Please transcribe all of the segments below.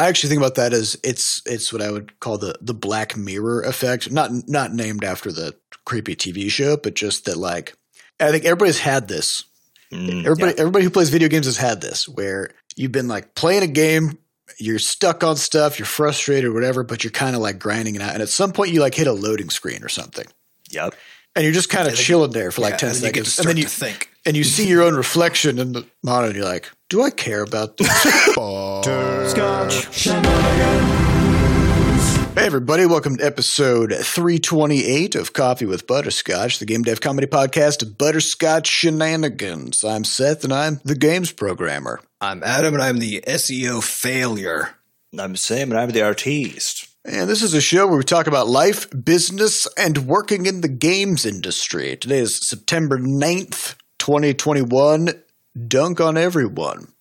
I actually think about that as it's it's what I would call the the Black Mirror effect. Not not named after the creepy TV show, but just that like I think everybody's had this. Mm, Everybody yeah. everybody who plays video games has had this where you've been like playing a game, you're stuck on stuff, you're frustrated or whatever, but you're kind of like grinding it out. And at some point you like hit a loading screen or something. Yep. And you're just kind of chilling there for like Yeah, 10 and then you get to seconds. start and then you to think. and you see your own reflection in the monitor and you're like, do I care about this? Butterscotch shenanigans? Hey everybody, welcome to episode 328 of Coffee with Butterscotch, the game dev comedy podcast of Butterscotch Shenanigans. I'm Seth and I'm the games programmer. I'm Adam, and I'm the SEO failure. I'm Sam, and I'm the artiste. And this is a show where we talk about life, business, and working in the games industry. Today is September 9th, 2021. Dunk on everyone.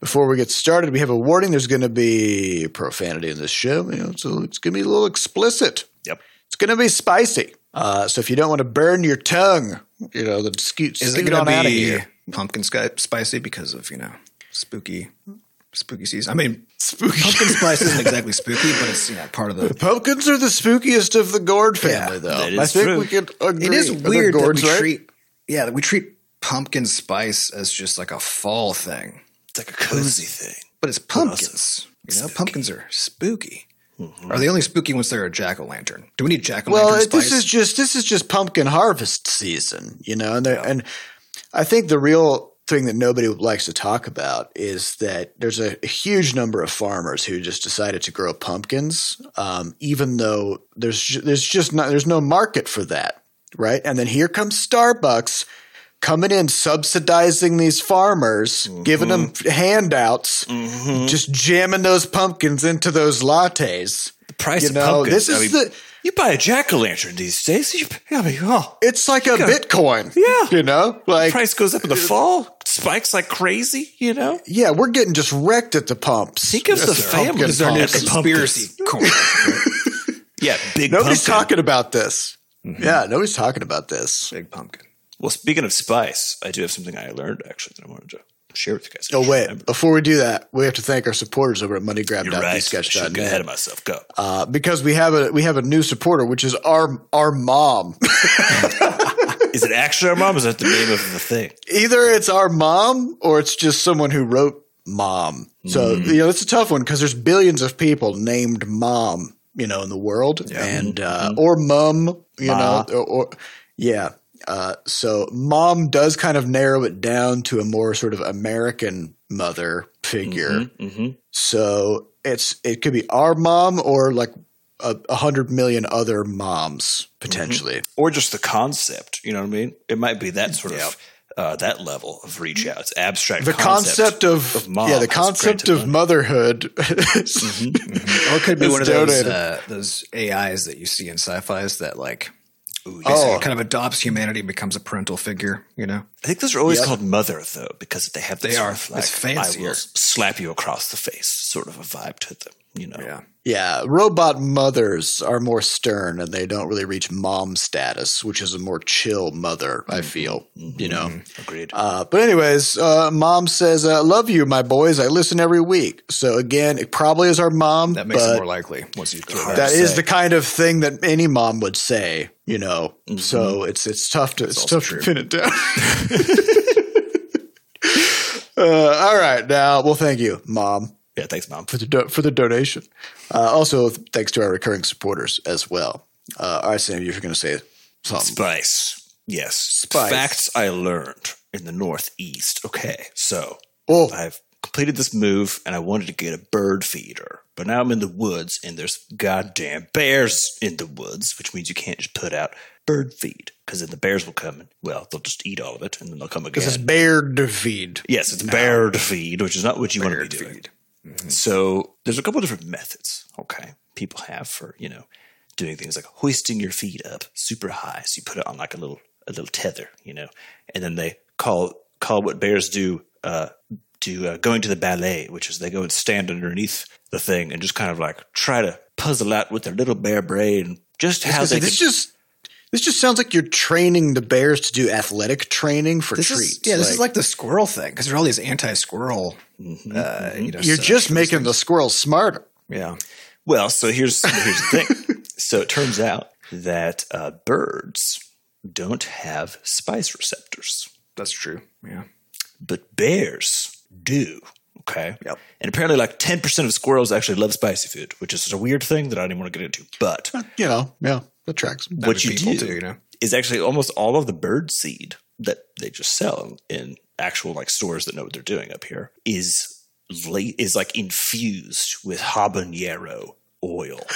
Before we get started, we have a warning. There's going to be profanity in this show. You know, so it's going to be a little explicit. Yep. It's going to be spicy. Uh, so if you don't want to burn your tongue, you know, then scoot, Is scoot it going on to out of be here. pumpkin spicy because of you know spooky, spooky season? I mean, Spooky. pumpkin spice isn't exactly spooky, but it's you know part of the. Pumpkins are the spookiest of the gourd family, Yeah, though. that is I think true. we can agree. It is Are they weird that gourds, we right? treat yeah that we treat pumpkin spice as just like a fall thing, It's like a cozy thing. but it's pumpkins. You know, pumpkins are spooky. Mm-hmm. Are they only spooky once they're a jack o' lantern? Do we need jack o' Well, lantern it- this is just this is just pumpkin harvest season, you know, and there- and I think the real thing that nobody likes to talk about is that there's a, huge number of farmers who just decided to grow pumpkins, um, even though there's there's just not there's no market for that, right? And then here comes Starbucks coming in subsidizing these farmers, giving them handouts, just jamming those pumpkins into those lattes. The price You of know, pumpkins. this I is mean, the you buy a jack o' lantern these days. You, I mean, oh, It's like a Bitcoin. Yeah. You know? Like price goes up in the fall, spikes like crazy. You know, yeah, we're getting just wrecked at the pumps. think of the Yes, sir. family. Pumpkin These are new pumps. conspiracy corn. yeah, big. Nobody's pumpkin. talking about this. Mm-hmm. Yeah, nobody's talking about this. Big pumpkin. Well, speaking of spice, I do have something I learned actually that I wanted to share with you guys. Oh wait, Remember. before we do that, we have to thank our supporters over at you're right. Should get ahead of myself. Go. uh, because we have a we have a new supporter, which is our our mom. Is it actually our mom? Or is that the name of the thing? Either it's our mom or it's just someone who wrote mom. So Mm. you know it's a tough one because there's billions of people named mom, you know, in the world, and uh, or mum, you Ma. know, or, or yeah. Uh, so mom does kind of narrow it down to a more sort of American mother figure. Mm-hmm. So it's it could be our mom or like a, a hundred million other moms potentially. or just the concept. You know what I mean? It might be that sort of uh, that level of reach out. It's abstract. The concept, of, mom yeah, the concept of money. motherhood. Or it could be one of those uh, those AIs that you see in sci-fi's that like Ooh, Oh. kind of adopts humanity and becomes a parental figure. You know, I think those are always Yep. called mother though, because they have this They sort are. Of like, It's fancier. I will slap you across the face, sort of a vibe to them. You know, yeah. Yeah, robot mothers are more stern and they don't really reach mom status, which is a more chill mother, I feel, you know. agreed. Uh, but anyways, uh, mom says, uh, "Love you, my boys. I listen every week." So again, it probably is our mom. That makes but it more likely once you throw Hard that. that say. the kind of thing that any mom would say, you know. Mm-hmm. So it's it's tough to it's tough true. to pin it down. uh, all right, now, well, thank you, mom yeah, thanks, mom. for the do- for the donation. Uh, also, thanks to our recurring supporters as well. Uh, all right, Sam, you're going to say something. Spice. Yes. Spice. Facts I learned in the Northeast. Okay, so Oh, I've completed this move and I wanted to get a bird feeder. But now I'm in the woods and there's goddamn bears in the woods, which means you can't just put out bird feed because then the bears will come and, well, they'll just eat all of it and then they'll come again. this is bear to feed. yes, it's bear to feed, which is not what you want to be doing. feed. So there's a couple different methods, okay, people have for, you know, doing things like hoisting your feet up super high. So you put it on like a little a little tether, you know, and then they call call what bears do uh, do uh, going to the ballet, which is they go and stand underneath the thing and just kind of like try to puzzle out with their little bear brain just how Because they it's could just This just sounds like you're training the bears to do athletic training for This treats. is yeah, this is like the squirrel thing because there's all these anti-squirrel. Uh, you know, you're such- just making the squirrels smarter. yeah. Well, so here's here's the thing. so it turns out that uh, birds don't have spice receptors, That's true. Yeah. but bears do. Okay. Yep. And apparently, like ten percent of squirrels actually love spicy food, which is a weird thing that I didn't want to get into. But You know, yeah, that tracks. what you people do, do, you know. is actually almost all of the bird seed that they just sell in actual like stores that know what they're doing up here is late is like infused with habanero oil.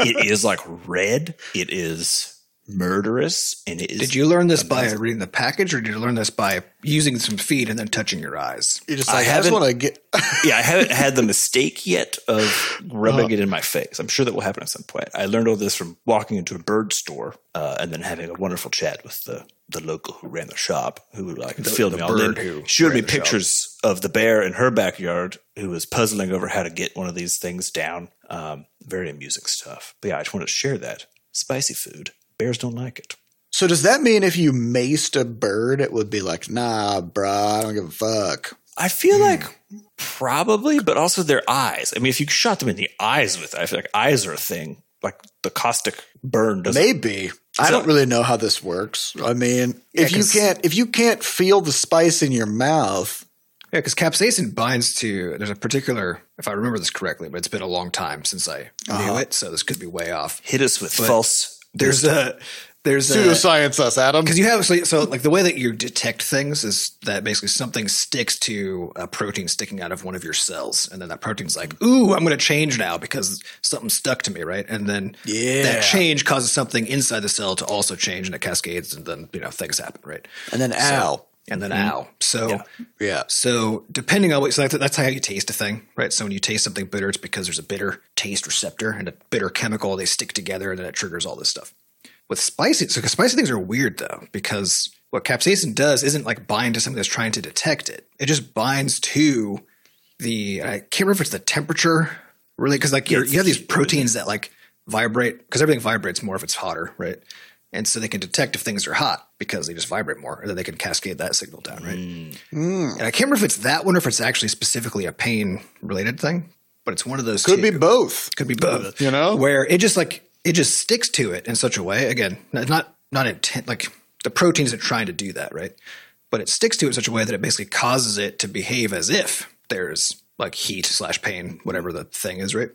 it is like red. It is murderous, and it is. Did you learn this by reading the package, or did you learn this by using some feed and then touching your eyes? You just I like, I, just haven't- want to get. yeah, I haven't had the mistake yet of rubbing it in my face. I'm sure that will happen at some point. I learned all this from walking into a bird store uh, and then having a wonderful chat with the, the local who ran the shop, who like filled the me all in, bird who showed me the shop. pictures of the bear in her backyard who was puzzling over how to get one of these things down. Um, very amusing stuff. But yeah, I just wanted to share that spicy food. Bears don't like it. So does that mean if you maced a bird, it would be like, nah, bruh, I don't give a fuck. I feel Hmm. like probably, but also their eyes. I mean, if you shot them in the eyes with I feel like eyes are a thing. Like the caustic burn doesn't. Maybe. I don't really know how this works. I mean, if you can't if you can't feel the spice in your mouth, Yeah, because capsaicin binds to. There's a particular, if I remember this correctly, but it's been a long time since I knew it, so this could be way off. Hit us with false. There's a there's a pseudoscience us, Adam. because you have so, so like the way that you detect things is that basically something sticks to a protein sticking out of one of your cells, and then that protein's like, "Ooh, I'm going to change now because something stuck to me," right? And then Yeah. that change causes something inside the cell to also change, and it cascades, and then you know things happen, right? And then ow. And then mm-hmm. ow. So Yeah. so depending on what, so that's- that's how you taste a thing, right? So when you taste something bitter, it's because there's a bitter taste receptor and a bitter chemical. They stick together, and then it triggers all this stuff. With spicy, so spicy things are weird though, because what capsaicin does isn't like bind to something that's trying to detect it. It just binds to the I can't remember if it's the temperature really, because like you're, you have these proteins that like vibrate because everything vibrates more if it's hotter, right? And so they can detect if things are hot because they just vibrate more, and then they can cascade that signal down, right? Mm. And I can't remember if it's that one or if it's actually specifically a pain related thing, but it's one of those. Could be both. Could be both. You know? where it just like it just sticks to it in such a way. Again, not not, not intent. Like the protein isn't trying to do that, right? But it sticks to it in such a way that it basically causes it to behave as if there's like heat slash pain, whatever the thing is, right?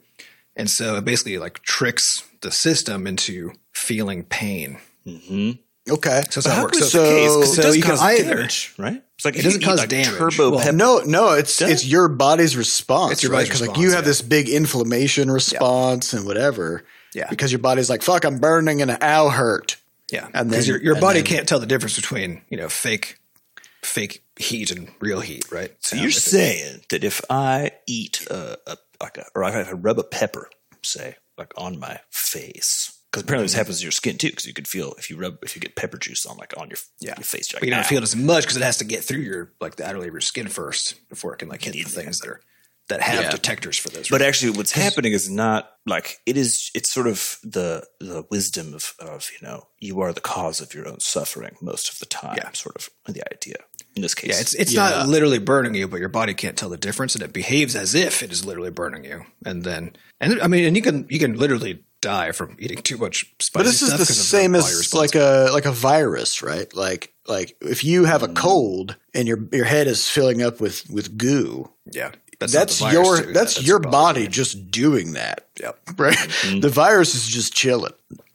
And so it basically like tricks the system into feeling pain. Mm-hmm. Okay. So that's how how it works. come So, it's the case? 'Cause so it does you can cause either damage, right? It's like It doesn't cause like, damage. Turbo Well, pepper. no, no, it's Does? it's your body's response. It's your body's right? body's 'Cause, like you have yeah. this big inflammation response and whatever. Yeah. Because your body's like, fuck, I'm burning and ow hurt. Yeah, And because then- your your body then- can't tell the difference between you know fake fake heat and real heat, right? So you're saying that if I eat a, a like a, or if I rub a pepper, say, like on my face, because apparently this mm-hmm. happens to your skin too, because you could feel if you rub if you get pepper juice on like on your yeah, your face, you're but you don't "Ow." feel ah. it as much because it has to get through your like the outer layer of your skin first before it can like hit the things that are that have Yeah. detectors for this. But actually, what's happening is not like it is. It's sort of the the wisdom of of you know you are the cause of your own suffering most of the time. Yeah. Sort of the idea in this case. yeah, it's it's Yeah. not literally burning you, but your body can't tell the difference, and it behaves as if it is literally burning you. And then, and I mean, and you can you can literally die from eating too much spicy But this is stuff the 'cause of same body as like a like a virus, right? Like like if you have a mm. cold and your your head is filling up with with goo, yeah. That's, that's, your doing that's, that, your body just doing that, Yep. right? Mm-hmm. The virus is just chilling.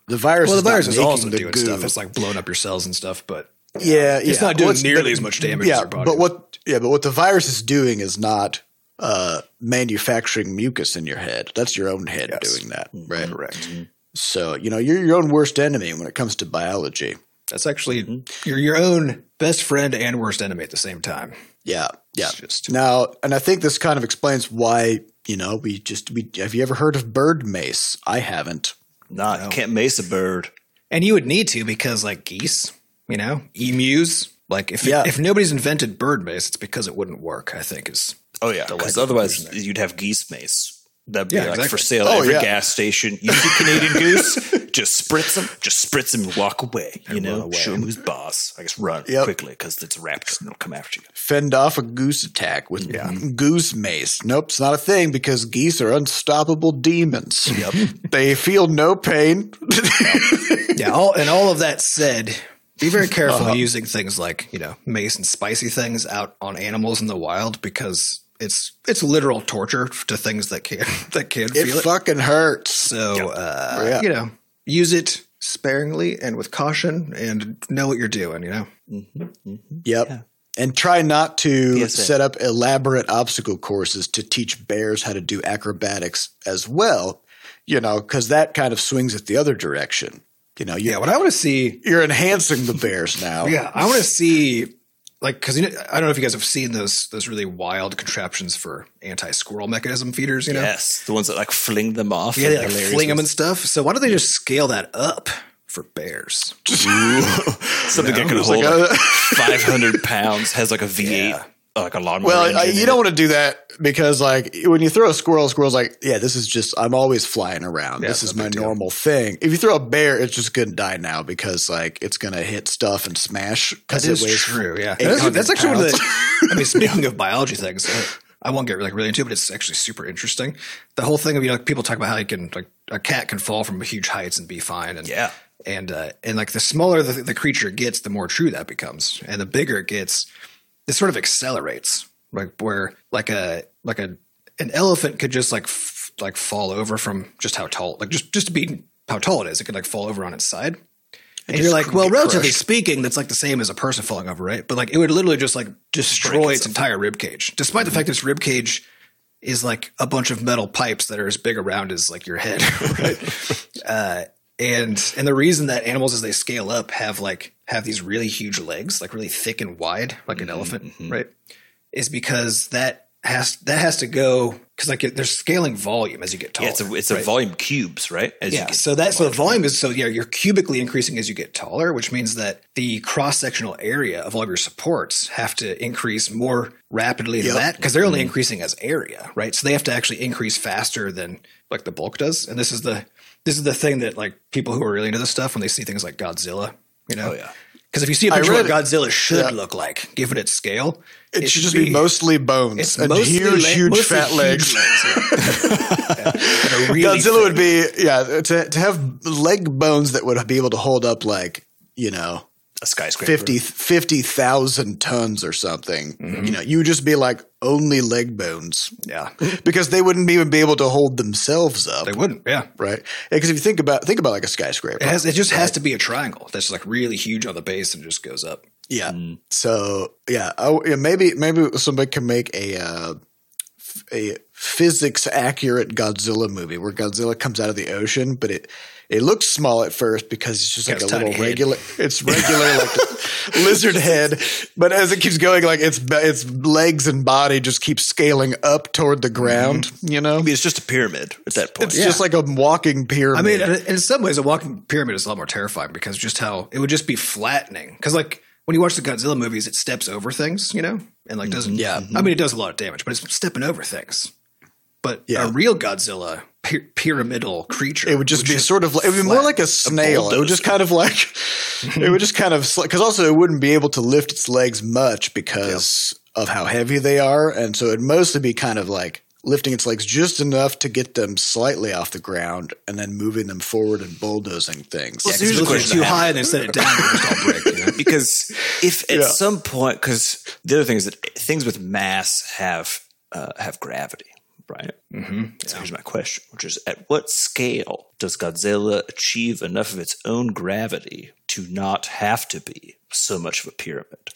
The virus, Well, is the virus is also doing goo. stuff. It's like blowing up your cells and stuff, but yeah, it's yeah. not doing Well, nearly as much damage yeah, as your body. But what? Yeah, but what the virus is doing is not uh, manufacturing mucus in your head. That's your own head Yes. doing that, mm-hmm. right? correct. Mm-hmm. So you know you're your own worst enemy when it comes to biology. That's actually you're your own best friend and worst enemy at the same time. Yeah, yeah. It's just- now, and I think this kind of explains why you know we just we have you ever heard of bird mace? I haven't. not you can't mace a bird. And you would need to because like geese, you know, emus. Like if Yeah. if nobody's invented bird mace, it's because it wouldn't work. I think is Oh yeah, because otherwise you'd have geese mace That'd be Yeah, like for sale at Oh, every yeah. gas station. You see Canadian goose, just spritz them, just spritz them and walk away. You know, away. show them who's boss. I guess run Yep. quickly because it's a raptor and they'll come after you. Fend off a goose attack with goose mace. Nope, it's not a thing because geese are unstoppable demons. Yep. They feel no pain. yeah, all and all of that said, be very careful Uh-huh. using things like you know mace and spicy things out on animals in the wild because it's it's literal torture to things that can that can it feel it. fucking hurts. So uh, Yeah. you know, use it sparingly and with caution, and know what you're doing. You know, Yep. Yeah. And try not to PSA. set up elaborate obstacle courses to teach bears how to do acrobatics as well, you know, because that kind of swings it the other direction. You know, yeah. What I want to see you're enhancing the bears now. Yeah, I want to see like because you know, I don't know if you guys have seen those those really wild contraptions for anti squirrel mechanism feeders. You know, Yes, the ones that like fling them off. yeah, they like fling them and stuff. So why don't they just scale that up for bears? Something that can hold like uh, a- 500 pounds, has like a V8, Yeah. Like a lawnmower. Well, I, you don't it. want to do that because, like, when you throw a squirrel, a squirrel's like, yeah, this is just, I'm always flying around. Yeah, this is my big deal. normal thing. If you throw a bear, it's just going to die now because, like, it's going to hit stuff and smash. That Because it is weighs true. Yeah, that's, that's actually one of the. I mean, speaking of biology things, uh, I won't get like really into it, but it's actually super interesting. The whole thing of you know, like, people talk about how you can like a cat can fall from huge heights and be fine, and Yeah. and uh, and like the smaller the, the creature gets, the more true that becomes, and the bigger it gets, it sort of accelerates. Like where like a like a an elephant could just like f- like fall over from just how tall, like just just to be how tall it is, it could like fall over on its side. And you're like, well, relatively crushed. speaking, that's like the same as a person falling over, right? But like, it would literally just like destroy its entire rib cage, despite the fact that its rib cage is like a bunch of metal pipes that are as big around as like your head, right? uh, and and the reason that animals, as they scale up, have like have these really huge legs, like really thick and wide, like an mm-hmm, elephant, mm-hmm. right? Is because that has that has to go because like it, there's scaling volume as you get taller. Yeah, it's a, it's a volume cubes, right? As you Yeah, get so that so the volume is so yeah, you're cubically increasing as you get taller, which means that the cross sectional area of all of your supports have to increase more rapidly than Yep. that because they're only mm-hmm. increasing as area, right? So they have to actually increase faster than like the bulk does, and this is the this is the thing that like people who are really into this stuff when they see things like Godzilla, you know, Oh, yeah. Because if you see a I picture of what Godzilla should yeah. look like, given its scale, It, should just be, mostly bones it's and mostly huge, le- huge mostly fat huge legs. yeah. Yeah. Really Godzilla thick- would be, yeah, to, to have leg bones that would be able to hold up like, you know, a skyscraper. 50 50,000 tons or something. Mm-hmm. You know, you would just be like only leg bones yeah, because they wouldn't even be able to hold themselves up, they wouldn't, yeah. right? Because if you think about think about like a skyscraper, It has. It just has to be a triangle that's like really huge on the base and just goes up. yeah. So yeah, oh, yeah, maybe maybe somebody can make a uh, a physics accurate Godzilla movie where Godzilla comes out of the ocean, but it. It looks small at first because it's just like Got a a tiny little head. regular. It's regular like a lizard head, but as it keeps going, like its its legs and body just keep scaling up toward the ground. Mm-hmm. You know, I mean, it's just a pyramid at that point. it's just like a walking pyramid. I mean, in in some ways, a walking pyramid is a lot more terrifying because just how it would just be flattening. Because like when you watch the Godzilla movies, it steps over things, you know, and like doesn't. Mm-hmm. Yeah. Mm-hmm. I mean, it does a lot of damage, but it's stepping over things. But Yeah. a real Godzilla py- pyramidal creature, It would just be sort of, like, it would be more like a snail. it would just kind of like, it would just kind of, because also it wouldn't be able to lift its legs much because of how heavy they are. And so it'd mostly be kind of like lifting its legs just enough to get them slightly off the ground and then moving them forward and bulldozing things. Well, Yeah, 'cause here's if the you lift it question too high and then set it down, just all break. You know? because if at Yeah. some point, because the other thing is that things with mass have uh, have gravity, right? Mm-hmm. So here's my question, which is: At what scale does Godzilla achieve enough of its own gravity to not have to be so much of a pyramid?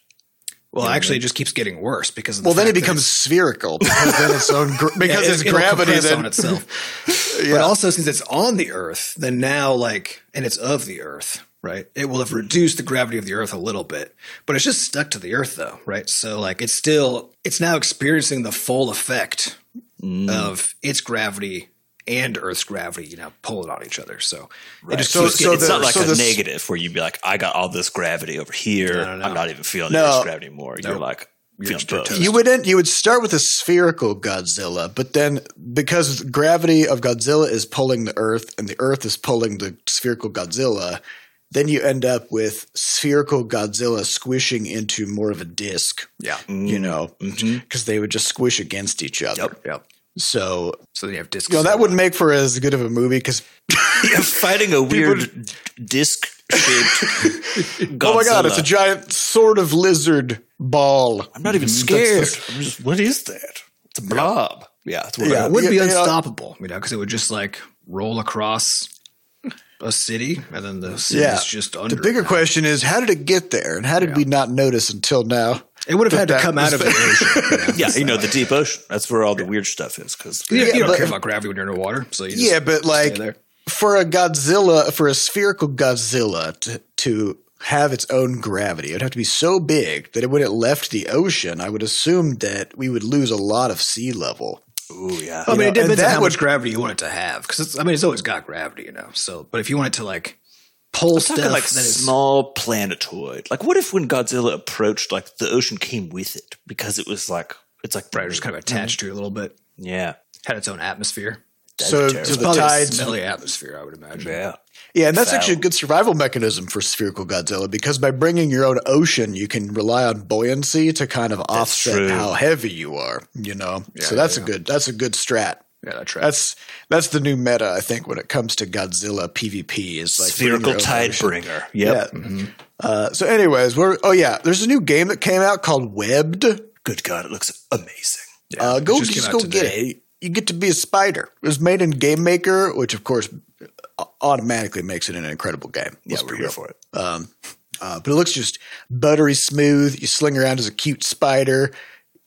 Well, actually, it just keeps getting worse because. Of the Well, then it becomes spherical because then its own, gr- because Yeah, its it'll gravity compress then, on itself. But also, since it's on the Earth, then now, like, and it's of the Earth, right? It will have reduced the gravity of the Earth a little bit, but it's just stuck to the Earth, though, right? So, like, it's still, it's now experiencing the full effect Mm. of its gravity and Earth's gravity, you know, pulling on each other. So, it just So- keeps so it's the- not like so a the s- negative where you'd be like, I got all this gravity over here. No, no, no. I'm not even feeling No. this gravity anymore. You're like, you're, you're buff. toast. You would end, you would start with a spherical Godzilla, but then because gravity of Godzilla is pulling the Earth and the Earth is pulling the spherical Godzilla, then you end up with spherical Godzilla squishing into more of a disc. yeah. You know, mm-hmm. mm-hmm. because they would just squish against each other. Yep. Yep. So So then you have discs. you know that wouldn't make for as good of a movie because Yeah, fighting a weird disc shaped. oh my god, it's a giant sort of lizard ball. I'm not even mm-hmm. scared. I'm just, what is that? It's a blob. Yeah, it's what Yeah. it would be yeah. unstoppable, you know, because it would just like roll across a city, and then the city Yeah. is just under. The bigger it now. question is, how did it get there, and how did we not notice until now? it would have had to come out of the ocean. You know? Yeah, you know the deep ocean. That's where all the weird stuff is. Because You, you don't but- care about gravity when you're underwater, so you just Yeah, but stay like there. for a Godzilla, for a spherical Godzilla to, to have its own gravity, it would have to be so big that when it left the ocean, I would assume that we would lose a lot of sea level. Ooh yeah, I mean, know, it depends and on how would- much gravity you want it to have, because I mean, it's always got gravity, you know. So, but if you want it to like pull stuff like that is small planetoid. Like, what if when Godzilla approached, like the ocean came with it because it was like it's like right, just kind of attached mm-hmm. to it a little bit, yeah, had its own atmosphere. so, be so terrible. the Probably a tides, smelly atmosphere, I would imagine. yeah. Yeah, and that's Foul. actually a good survival mechanism for spherical Godzilla because by bringing your own ocean, you can rely on buoyancy to kind of offset true. how heavy you are. You know, so that's yeah. a good that's a good strat. Yeah, that's right. That's that's the new meta, I think, when it comes to Godzilla PvP is like Spherical your own tide ocean. bringer. Yeah. Uh, so, anyways, we're oh yeah, there's a new game that came out called Webbed. Good God, it looks amazing. uh, go it just just, out go get it. You get to be a spider. It was made in Game Maker, which of course automatically makes it an incredible game. Yeah, Let's we're here for it. Um, uh, but it looks just buttery smooth. You sling around as a cute spider.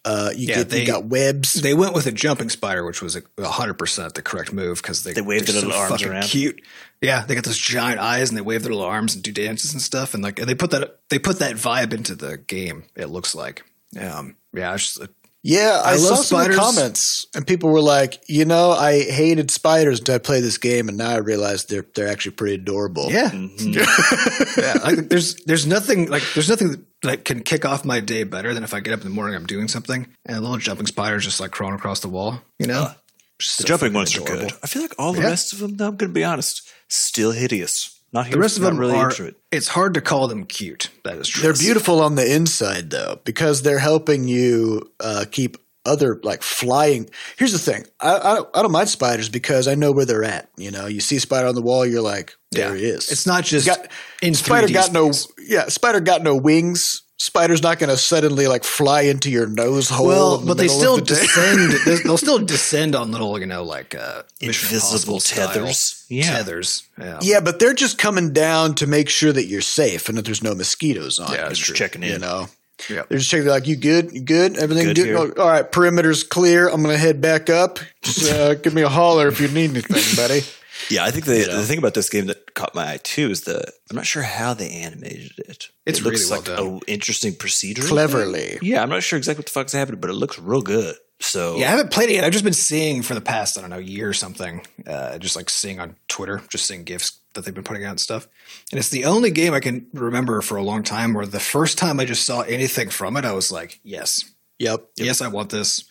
Uh, you Yeah, get they- you got webs. They went with a jumping spider, which was a hundred percent the correct move because they They waved they're their little arms around. Cute, yeah. They got those giant eyes and they wave their little arms and do dances and stuff. And like and they put that they put that vibe into the game. It looks like, um, yeah. It's just, Yeah, I, I saw love some of the spiders. comments, and people were like, "You know, I hated spiders until I played this game, and now I realize they're they're actually pretty adorable." yeah, Mm-hmm. yeah. Like, there's there's nothing like there's nothing that like, can kick off my day better than if I get up in the morning, I'm doing something, and a little jumping spider is just like crawling across the wall. You know, Just The so jumping fucking ones are good. I feel like all the Yeah. rest of them, though, I'm going to be honest, still hideous. Not here. The rest of them really are. into it. It's hard to call them cute. That is true. They're beautiful on the inside though, because they're helping you uh, keep other like flying. Here's the thing: I, I don't- I don't mind spiders because I know where they're at. You know, you see a spider on the wall, you're like, there he is. It's not just got- in spider 3D got no yeah. Spider got no wings. Spider's not going to suddenly like fly into your nose hole. Well, in the but they still the descend. they- They'll still descend on little, you know, like uh, Invisible tethers. Yeah. tethers. Yeah. Yeah, but they're just coming down to make sure that you're safe and that there's no mosquitoes on. Yeah, you, Just true. checking in. You know, Yeah. they're just checking. Like, you good? You good? Everything Good good? Oh, all right, perimeter's clear. I'm gonna head back up. Just uh, give me a holler if you need anything, buddy. Yeah, I think the, the thing about this game that caught my eye too is the I'm not sure how they animated it. It's it looks really well like done. an interesting procedure. Cleverly. Yeah, I'm not sure exactly what the fuck's happening, but it looks real good. So Yeah, I haven't played it yet. I've just been seeing for the past, I don't know, year or something, uh, just like seeing on Twitter, just seeing GIFs that they've been putting out and stuff. And it's the only game I can remember for a long time where the first time I just saw anything from it, I was like, yes, Yep. yes, I want this.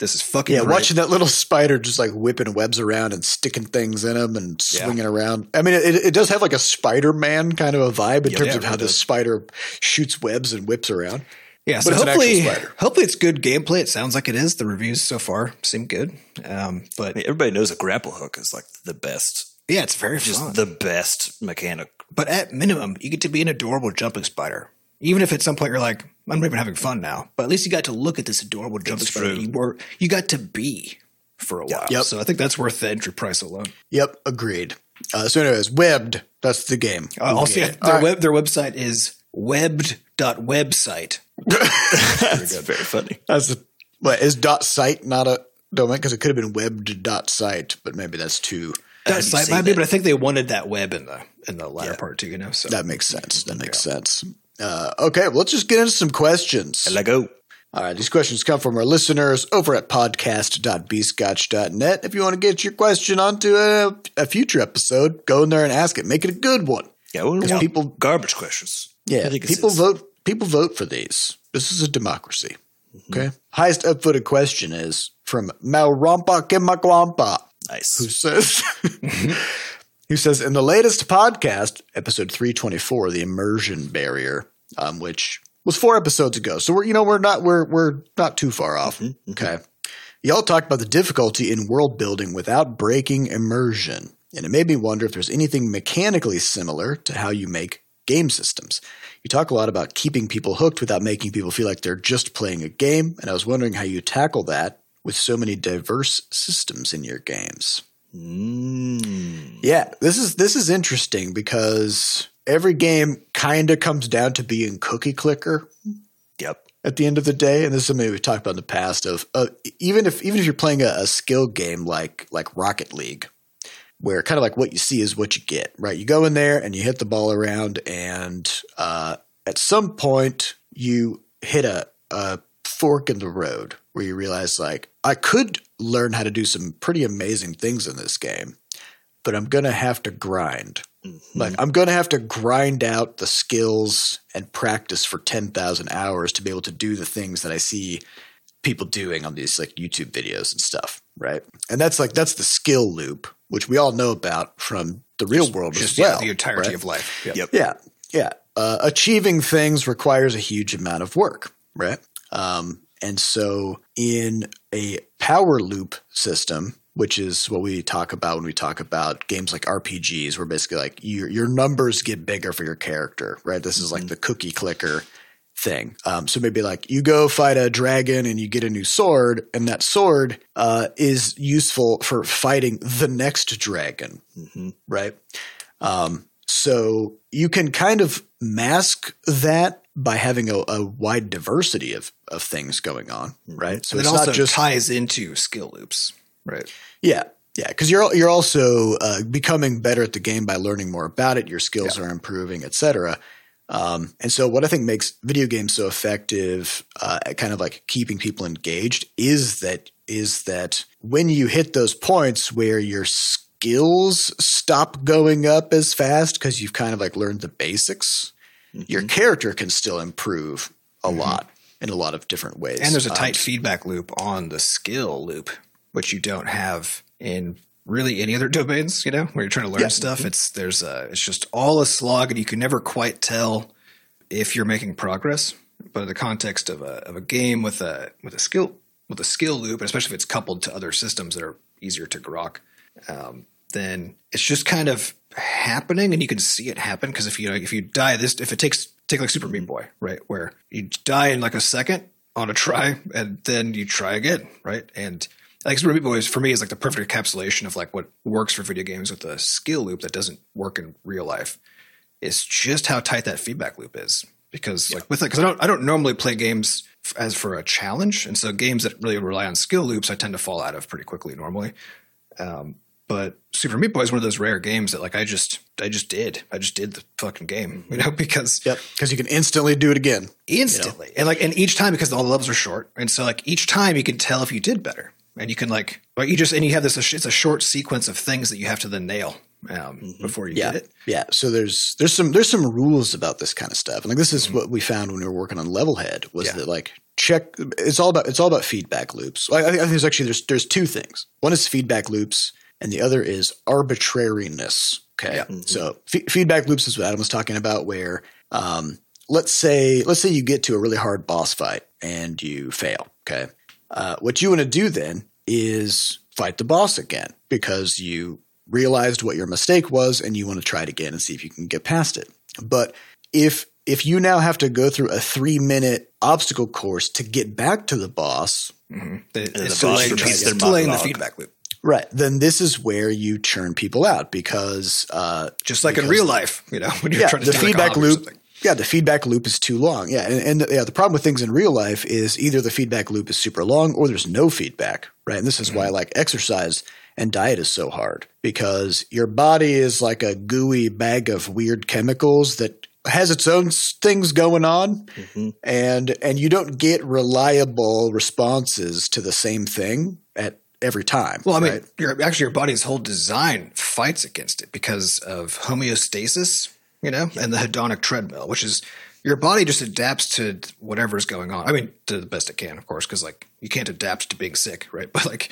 This is fucking Yeah, great. watching that little spider just like whipping webs around and sticking things in them and swinging around. I mean, it, it does have like a Spider Man kind of a vibe in terms yeah, of how this spider shoots webs and whips around. Yeah, But so it's an actual hopefully, spider. hopefully it's good gameplay. It sounds like it is. The reviews so far seem good. Um, but I mean, everybody knows a grapple hook is like the best, yeah, it's very just fun. the best mechanic. but at minimum, you get to be an adorable jumping spider. Even if at some point you're like, I'm not even having fun now, but at least you got to look at this adorable jumping It's true. You were you got to be for a while. Yep. So I think that's worth the entry price alone. Yep, agreed. Uh, so, anyways, webbed. That's the game. Uh, also, Yeah. yeah, All their right. web their website is webbed.website. That's very funny. That's the, what is dot site not a domain because it could have been webbed dot site, but maybe that's too. How do That site might be, but I think they wanted that web in the in the latter part too. You know, so That makes sense. That makes sense. Uh, okay, well, let's just get into some questions. Let go. All right, these questions come from our listeners over at podcast.bscotch.net. If you want to get your question onto a, a future episode, go in there and ask it. Make it a good one. Yeah, we Because want people- garbage questions. Yeah, people vote. People vote for these. This is a democracy. Okay. Highest upvoted question is from Malrompa Kimakwampa, Nice. who says, who says, in the latest podcast, episode 324, the immersion barrier, um, which was four episodes ago. So we're, you know, we're not, we're, we're not too far off. Okay. Y'all talked about the difficulty in world building without breaking immersion. And it made me wonder if there's anything mechanically similar to how you make game systems. You talk a lot about keeping people hooked without making people feel like they're just playing a game. And I was wondering how you tackle that with so many diverse systems in your games. Mm. Yeah, this is this is interesting because every game kind of comes down to being cookie clicker Yep. at the end of the day, and this is something we've talked about in the past. Of uh, even if even if you're playing a, a skill game like like Rocket League, where kind of like what you see is what you get, right? You go in there and you hit the ball around, and uh, at some point you hit a, a fork in the road where you realize like I could learn how to do some pretty amazing things in this game, but I'm gonna have to grind. Like I'm going to have to grind out the skills and practice for 10,000 hours to be able to do the things that I see people doing on these like YouTube videos and stuff, right? And that's like that's the skill loop, which we all know about from the real world Just as well. yeah, the entirety right? of life. Yep. Yeah, yeah. Uh, achieving things requires a huge amount of work, right? Um, and so, in a power loop system, which is what we talk about when we talk about games like RPGs, where basically like your your numbers get bigger for your character, right? This is like the cookie clicker thing. Um, so maybe like you go fight a dragon and you get a new sword, and that sword uh, is useful for fighting the next dragon, right? Um, so you can kind of mask that by having a, a wide diversity of, of things going on, right? So So it it's also not just ties into skill loops, right? yeah, yeah, because you're you're also uh, becoming better at the game by learning more about it. Your skills are improving, etc. Um, and so, what I think makes video games so effective, uh, at kind of like keeping people engaged, is that is that when you hit those points where your skills stop going up as fast because you've kind of like learned the basics, your character can still improve a lot in a lot of different ways. And there's a Um, tight feedback loop on the skill loop, which you don't have in really any other domains. You know, where you're trying to learn Yeah. stuff. It's there's a it's just all a slog, and you can never quite tell if you're making progress. But in the context of a of a game with a with a skill with a skill loop, especially if it's coupled to other systems that are easier to grok, um, then it's just kind of happening, and you can see it happen. Because if you if you die this, if it takes take like Super Meat Boy, right, where you die in like a second on a try, and then you try again, right, and like Super Meat Boy for me is like the perfect encapsulation of like what works for video games with a skill loop that doesn't work in real life. It's just how tight that feedback loop is because like with it because I don't I don't normally play games f- as for a challenge, and so games that really rely on skill loops I tend to fall out of pretty quickly normally. Um, but Super Meat Boy is one of those rare games that like I just I just did I just did the fucking game you mm-hmm. know because Yep, because you can instantly do it again. instantly and like and each time because all the levels are short and so like each time you can tell if you did better and you can like like you just and you have this it's a short sequence of things that you have to then nail um, mm-hmm. before you yeah, get it Yeah. So there's there's some there's some rules about this kind of stuff. And like this is mm-hmm. what we found when we were working on Levelhead was Yeah. that like check it's all about it's all about feedback loops. I I think there's actually there's there's two things. One is feedback loops and the other is arbitrariness. Okay. So f- feedback loops is what Adam was talking about where um let's say let's say you get to a really hard boss fight and you fail. Okay. Uh, what you want to do then is fight the boss again because you realized what your mistake was and you want to try it again and see if you can get past it. But if if you now have to go through a three minute obstacle course to get back to the boss, The- the it's boss delaying, repeats it's their delaying the feedback loop right, then this is where you churn people out because uh, just like in real life you know when you're yeah, trying to the feedback loop. Yeah, the feedback loop is too long. Yeah, and, and yeah, the problem with things in real life is either the feedback loop is super long or there's no feedback, right? And this is Mm-hmm. why like exercise and diet is so hard because your body is like a gooey bag of weird chemicals that has its own things going on, and and you don't get reliable responses to the same thing at every time. Well, I mean, right? your actually your body's whole design fights against it because of homeostasis, you know, and the hedonic treadmill, which is your body just adapts to whatever's going on. I mean, to the best it can, of course, because like you can't adapt to being sick, right? But like,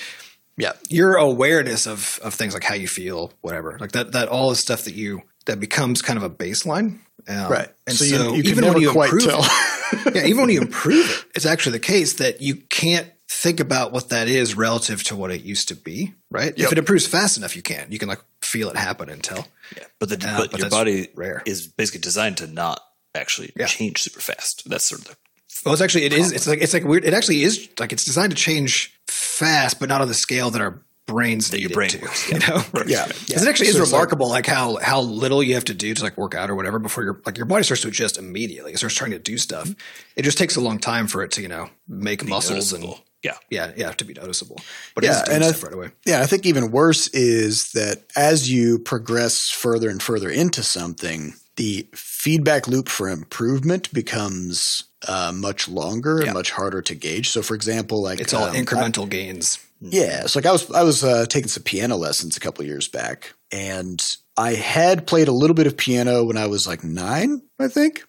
Yeah. your awareness of of things like how you feel, whatever, like that that all is stuff that you that becomes kind of a baseline, um, Right. And So so, you- you can even when you quite improve it, yeah, even when you improve it, it's actually the case that you can't think about what that is relative to what it used to be, right? Yep. If it improves fast enough, you can. You can like feel it happen and tell. Yeah, but the Yeah, but, but your body rare. is basically designed to not actually Yeah. change super fast. That's sort of the Well, it's actually it is. It's like it's like weird. It actually is like it's designed to change fast, but not on the scale that our brains That your need brain it to. works, You know, Yeah. Because it actually is So like- remarkable, like, how how little you have to do to like work out or whatever before your like your body starts to adjust immediately. It starts trying to do stuff. It just takes a long time for it to you know make muscles and noticeable. Yeah. yeah yeah to be noticeable. But Yeah, and I stuff right away. Yeah, I think even worse is that as you progress further and further into something, the feedback loop for improvement becomes uh, much longer Yeah. and much harder to gauge. So, for example, like It's all um, incremental gains. Yeah, so like I was I was uh, taking some piano lessons a couple years back, and I had played a little bit of piano when I was like nine, I think.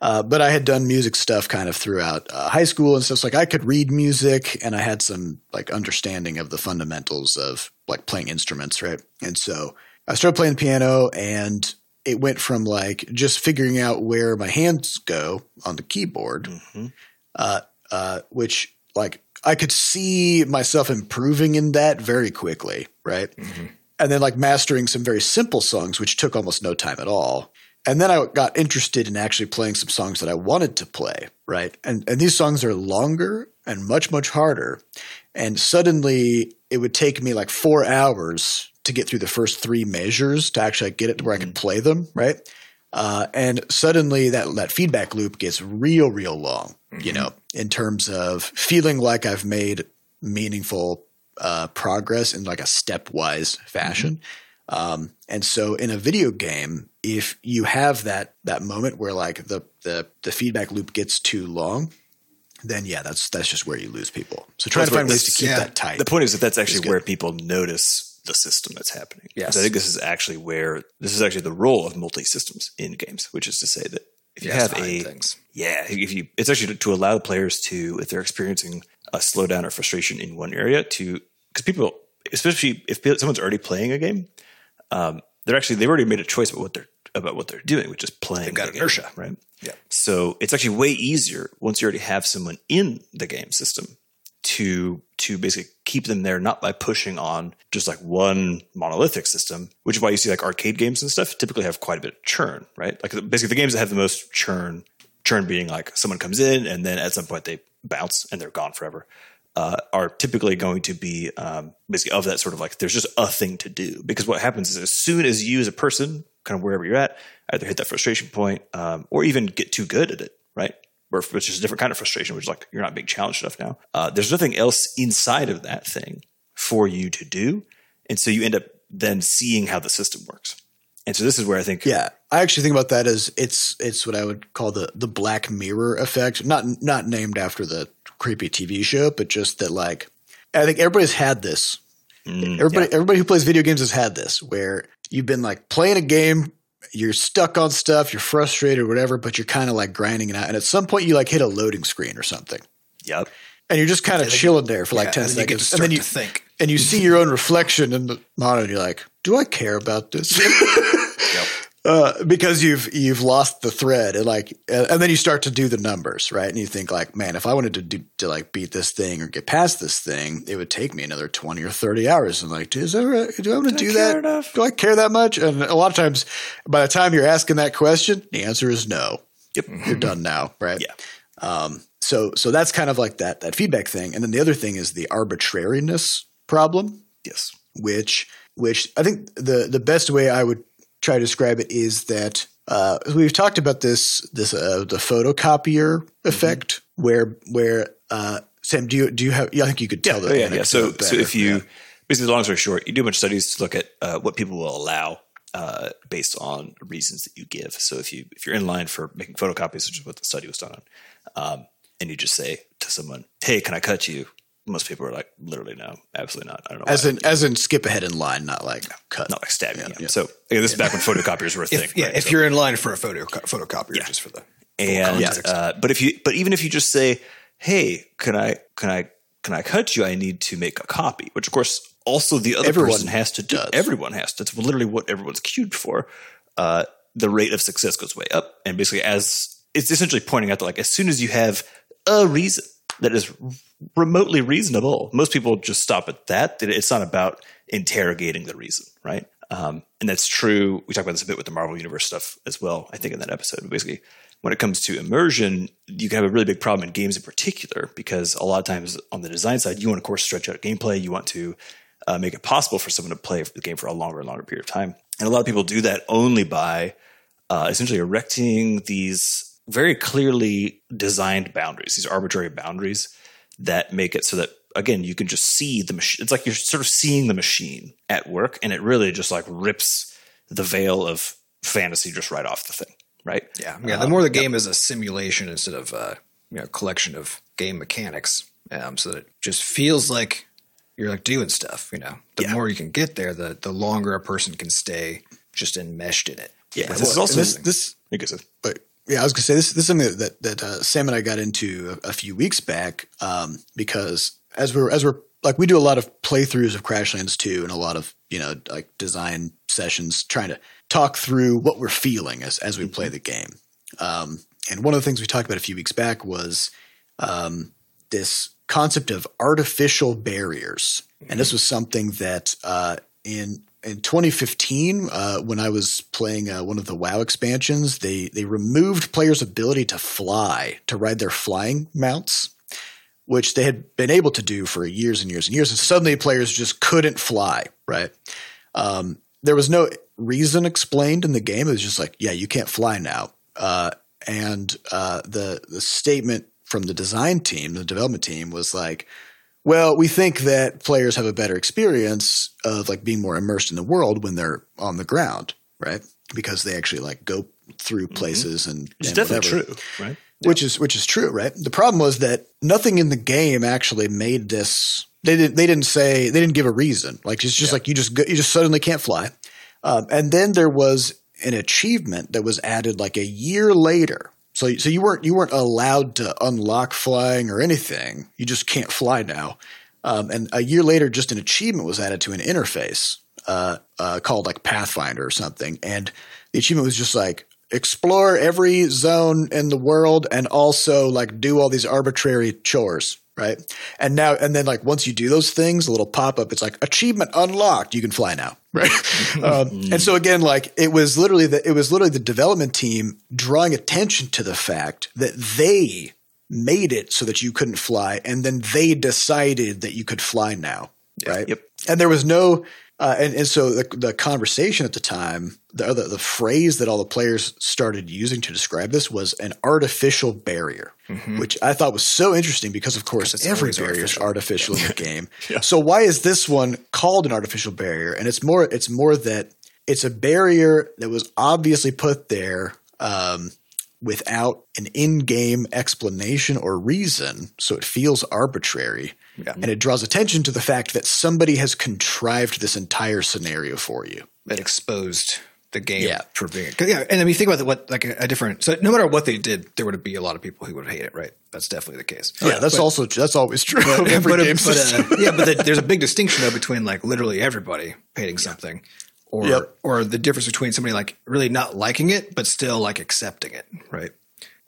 Uh, but I had done music stuff kind of throughout uh, high school and stuff. So like I could read music, and I had some like understanding of the fundamentals of like playing instruments, right? And so I started playing the piano, and it went from like just figuring out where my hands go on the keyboard hmm uh, uh, which like I could see myself improving in that very quickly, right? And then like mastering some very simple songs, which took almost no time at all. And then I got interested in actually playing some songs that I wanted to play, right? And and these songs are longer and much much harder. And suddenly it would take me like four hours to get through the first three measures to actually get it to where I could play them, right? Uh, and suddenly that that feedback loop gets real, real long. You know, in terms of feeling like I've made meaningful uh, progress in like a stepwise fashion. Um, and so in a video game, if you have that that moment where like the the the feedback loop gets too long, then yeah, that's that's just where you lose people. So try That's to find ways to keep yeah. that tight. The point is that that's actually where people notice the system that's happening. Yes. So I think this is actually where this is actually the role of multi systems in games, which is to say that if you have a things. yeah, if you it's actually to, to allow players to if they're experiencing a slowdown or frustration in one area to because people especially if someone's already playing a game, um, they're actually they've already made a choice about what they're about what they're doing, which is playing. They've got the game, inertia. right? Yeah. So it's actually way easier once you already have someone in the game system to to basically keep them there, not by pushing on just like one monolithic system, which is why you see like arcade games and stuff typically have quite a bit of churn, right? Like basically the games that have the most churn, churn being like someone comes in and then at some point they bounce and they're gone forever. Uh, are typically going to be um, basically of that sort of like there's just a thing to do. Because what happens is as soon as you as a person kind of wherever you're at either hit that frustration point um, or even get too good at it right? Where- which is a different kind of frustration which is like you're not being challenged enough now. Uh, there's nothing else inside of that thing for you to do. And so you end up then seeing how the system works. And so this is where i think Yeah, I actually think about that as it's it's what I would call the the Black Mirror effect. Not not named after the creepy TV show, but just that like I think everybody's had this. Mm, Everybody yeah. everybody who plays video games has had this where you've been like playing a game, you're stuck on stuff, you're frustrated or whatever, but you're kind of like grinding it out, and at some point you like hit a loading screen or something, yep and you're just kind of chilling there for like Yeah, ten and then you get to seconds, and then you think. and you see your own reflection in the monitor, and you're like, "Do I care about this?" uh, because you've you've lost the thread, and like, and then you start to do the numbers, right? And you think like, "Man, if I wanted to do to like beat this thing or get past this thing, it would take me another twenty or thirty hours." And like, is that right? do I want to do care that? enough? Do I care that much? And a lot of times, by the time you're asking that question, the answer is no. yep You're done now, right? yeah Um, so so that's kind of like that that feedback thing, and then the other thing is the arbitrariness problem yes which which I think the the best way I would try to describe it is that uh, we've talked about this this uh, the photocopier effect where where uh, Sam do you do you have yeah, I think you could tell Oh, the yeah, yeah. anecdote So, so if you Yeah. basically, long story short, you do a bunch of studies to look at uh, what people will allow uh, based on reasons that you give. So if you if you're in line for making photocopies, which is what the study was done on, um, and you just say to someone, "Hey, can I cut you?" Most people are like, "Literally, no, absolutely not." I don't know. as why. in as in skip ahead in line, not like cut. not like stabbing Yeah, you. yeah. So again, this is back when photocopiers were a thing. If, yeah, right? if So- you're in line for a photo photocopier, Yeah. just for the And context. uh, but if you but even if you just say, "Hey, can I can I can I cut you? I need to make a copy," which of course also the other Everyone person has to do. does. Everyone has to. It's literally what everyone's queued for. Uh, the rate of success goes way up, and basically, as it's essentially pointing out that like as soon as you have a reason that is remotely reasonable, most people just stop at that. It's not about interrogating the reason, right? Um, and that's true. We talked about this a bit with the Marvel Universe stuff as well. I think in that episode, basically, when it comes to immersion, you can have a really big problem in games in particular because a lot of times on the design side, you want to, of course, stretch out gameplay. You want to uh, make it possible for someone to play the game for a longer and longer period of time. And a lot of people do that only by uh, essentially erecting these very clearly designed boundaries, these arbitrary boundaries that make it so that again you can just see the machine. It's like you're sort of seeing the machine at work, and it really just like rips the veil of fantasy just right off the thing, right? Yeah, yeah. The more the game is a simulation instead of a you know, collection of game mechanics, um, so that it just feels like you're like doing stuff. You know, the Yeah. more you can get there, the the longer a person can stay just enmeshed in it. Yeah, this is also this this because of but yeah, I was gonna say this. This is something that that uh, Sam and I got into a, a few weeks back um, because as we're as we're like we do a lot of playthroughs of Crashlands 2 and a lot of you know like design sessions trying to talk through what we're feeling as as we play the game. Um, and one of the things we talked about a few weeks back was um, this concept of artificial barriers, and this was something that uh, in in 2015, uh, when I was playing uh, one of the WoW expansions, they they removed players' ability to fly to ride their flying mounts, which they had been able to do for years and years and years, and suddenly players just couldn't fly. Right? Um, there was no reason explained in the game. It was just like, yeah, you can't fly now. Uh, and uh, the the statement from the design team, the development team, was like, well, we think that players have a better experience of like being more immersed in the world when they're on the ground, right? Because they actually like go through places and, it's and definitely whatever true, right? which is which is true, right? The problem was that nothing in the game actually made this. They didn't. They didn't say. They didn't give a reason. Like it's just like you just go, you just suddenly can't fly. Um, and then there was an achievement that was added like a year later. So so you weren't you weren't allowed to unlock flying or anything. You just can't fly now. Um, and a year later, just an achievement was added to an interface uh, uh, called like Pathfinder or something. And the achievement was just like explore every zone in the world and also like do all these arbitrary chores. Right. And now, and then like once you do those things, a little pop up, it's like achievement unlocked. You can fly now. Right. um, and so again, like it was literally the, it was literally the development team drawing attention to the fact that they made it so that you couldn't fly, and then they decided that you could fly now, right? Yep. And there was no, uh, and and so the the conversation at the time, the, the the phrase that all the players started using to describe this was an artificial barrier, which I thought was so interesting because, of course, it's every barrier is artificial in the game. Yeah. So why is this one called an artificial barrier? And it's more, it's more that it's a barrier that was obviously put there. Um, without an in-game explanation or reason, so it feels arbitrary. Yeah. And it draws attention to the fact that somebody has contrived this entire scenario for you. that exposed the game Yeah. for being Yeah, and I mean, think about the, what like a, a different. So no matter what they did, there would be a lot of people who would hate it, right? That's definitely the case. yeah, that's also that's always true. of every but, game but, uh, yeah, but the, there's a big distinction though between like literally everybody hating something, or Yep. or the difference between somebody like really not liking it but still like accepting it, right?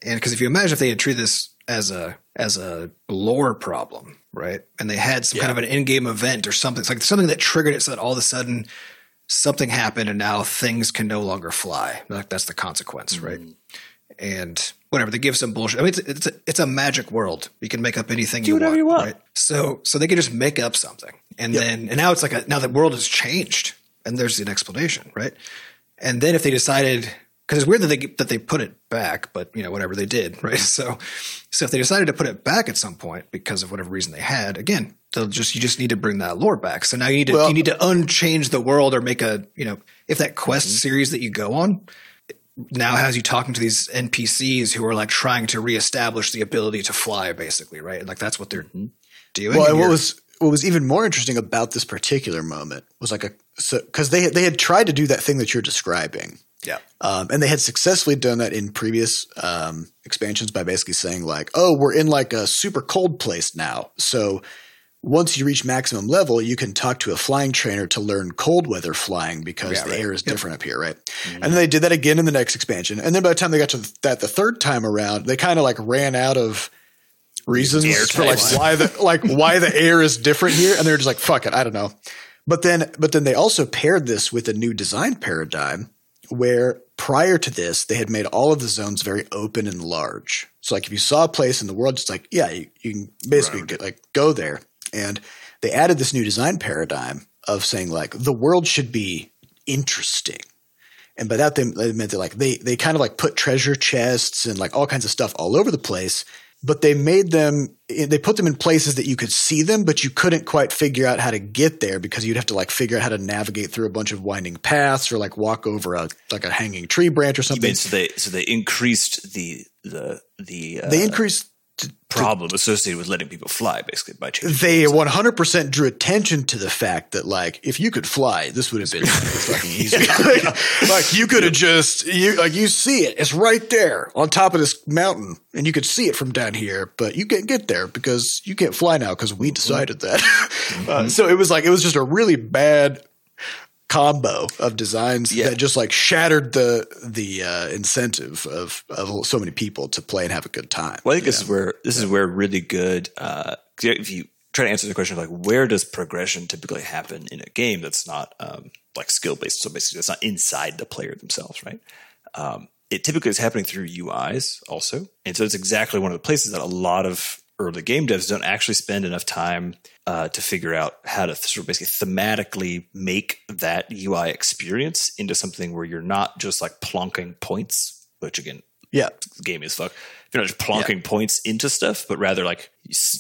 And because if you imagine if they had treated this as a as a lore problem, right, and they had some kind of an in-game event or something, it's like something that triggered it, so that all of a sudden something happened and now things can no longer fly. Like that's the consequence, right? Mm-hmm. And whatever they give some bullshit. I mean, it's it's a, it's a magic world. You can make up anything you, whatever want, you want. Right? So so they can just make up something, and then and now it's like a, now the world has changed, and there's an explanation, right? And then if they decided. Because it's weird that they that they put it back, but you know whatever they did, right? So, so if they decided to put it back at some point because of whatever reason they had, again, they'll just you just need to bring that lore back. So now you need to Well- you need to unchange the world or make a you know if that quest Mm-hmm. series that you go on now has you talking to these NPCs who are like trying to reestablish the ability to fly, basically, right? Like that's what they're doing. Well, and and what was what was even more interesting about this particular moment was like a so because they they had tried to do that thing that you're describing. Yeah. Um, and they had successfully done that in previous um, expansions by basically saying like, "Oh, we're in like a super cold place now, so once you reach maximum level, you can talk to a flying trainer to learn cold weather flying because Yeah, the right. air is different up here, right? And then they did that again in the next expansion. And then by the time they got to that the third time around, they kind of like ran out of reasons for like why the like why the air is different here, and they're just like, fuck it, I don't know. But then but then they also paired this with a new design paradigm where prior to this they had made all of the zones very open and large. So like if you saw a place in the world, it's like yeah, you, you can basically get, like go there. And they added this new design paradigm of saying like the world should be interesting. And by that they, they meant that like they they kind of like put treasure chests and like all kinds of stuff all over the place, but they made them they put them in places that you could see them, but you couldn't quite figure out how to get there because you'd have to like figure out how to navigate through a bunch of winding paths or like walk over a like a hanging tree branch or something. so they so they increased the the the uh, they increased problem associated with letting people fly, basically by changing. they 100% drew attention to the fact that like if you could fly this would have been fucking easy. like, like, you could have just you like you see it. It's right there on top of this mountain and you could see it from down here but you can't get there because you can't fly now because we decided that. Uh, so it was like it was just a really bad combo of designs Yeah. that just like shattered the the uh, incentive of of so many people to play and have a good time Well, I think this is where this is where really good. Uh, if you try to answer the question of like where does progression typically happen in a game that's not um, like skill based, so basically it's not inside the player themselves, right? Um, it typically is happening through UIs also, and so it's exactly one of the places that a lot of early game devs don't actually spend enough time uh, to figure out how to sort of basically thematically make that UI experience into something where you're not just like plonking points, which again yeah game is fuck. You're not just plonking points into stuff, but rather like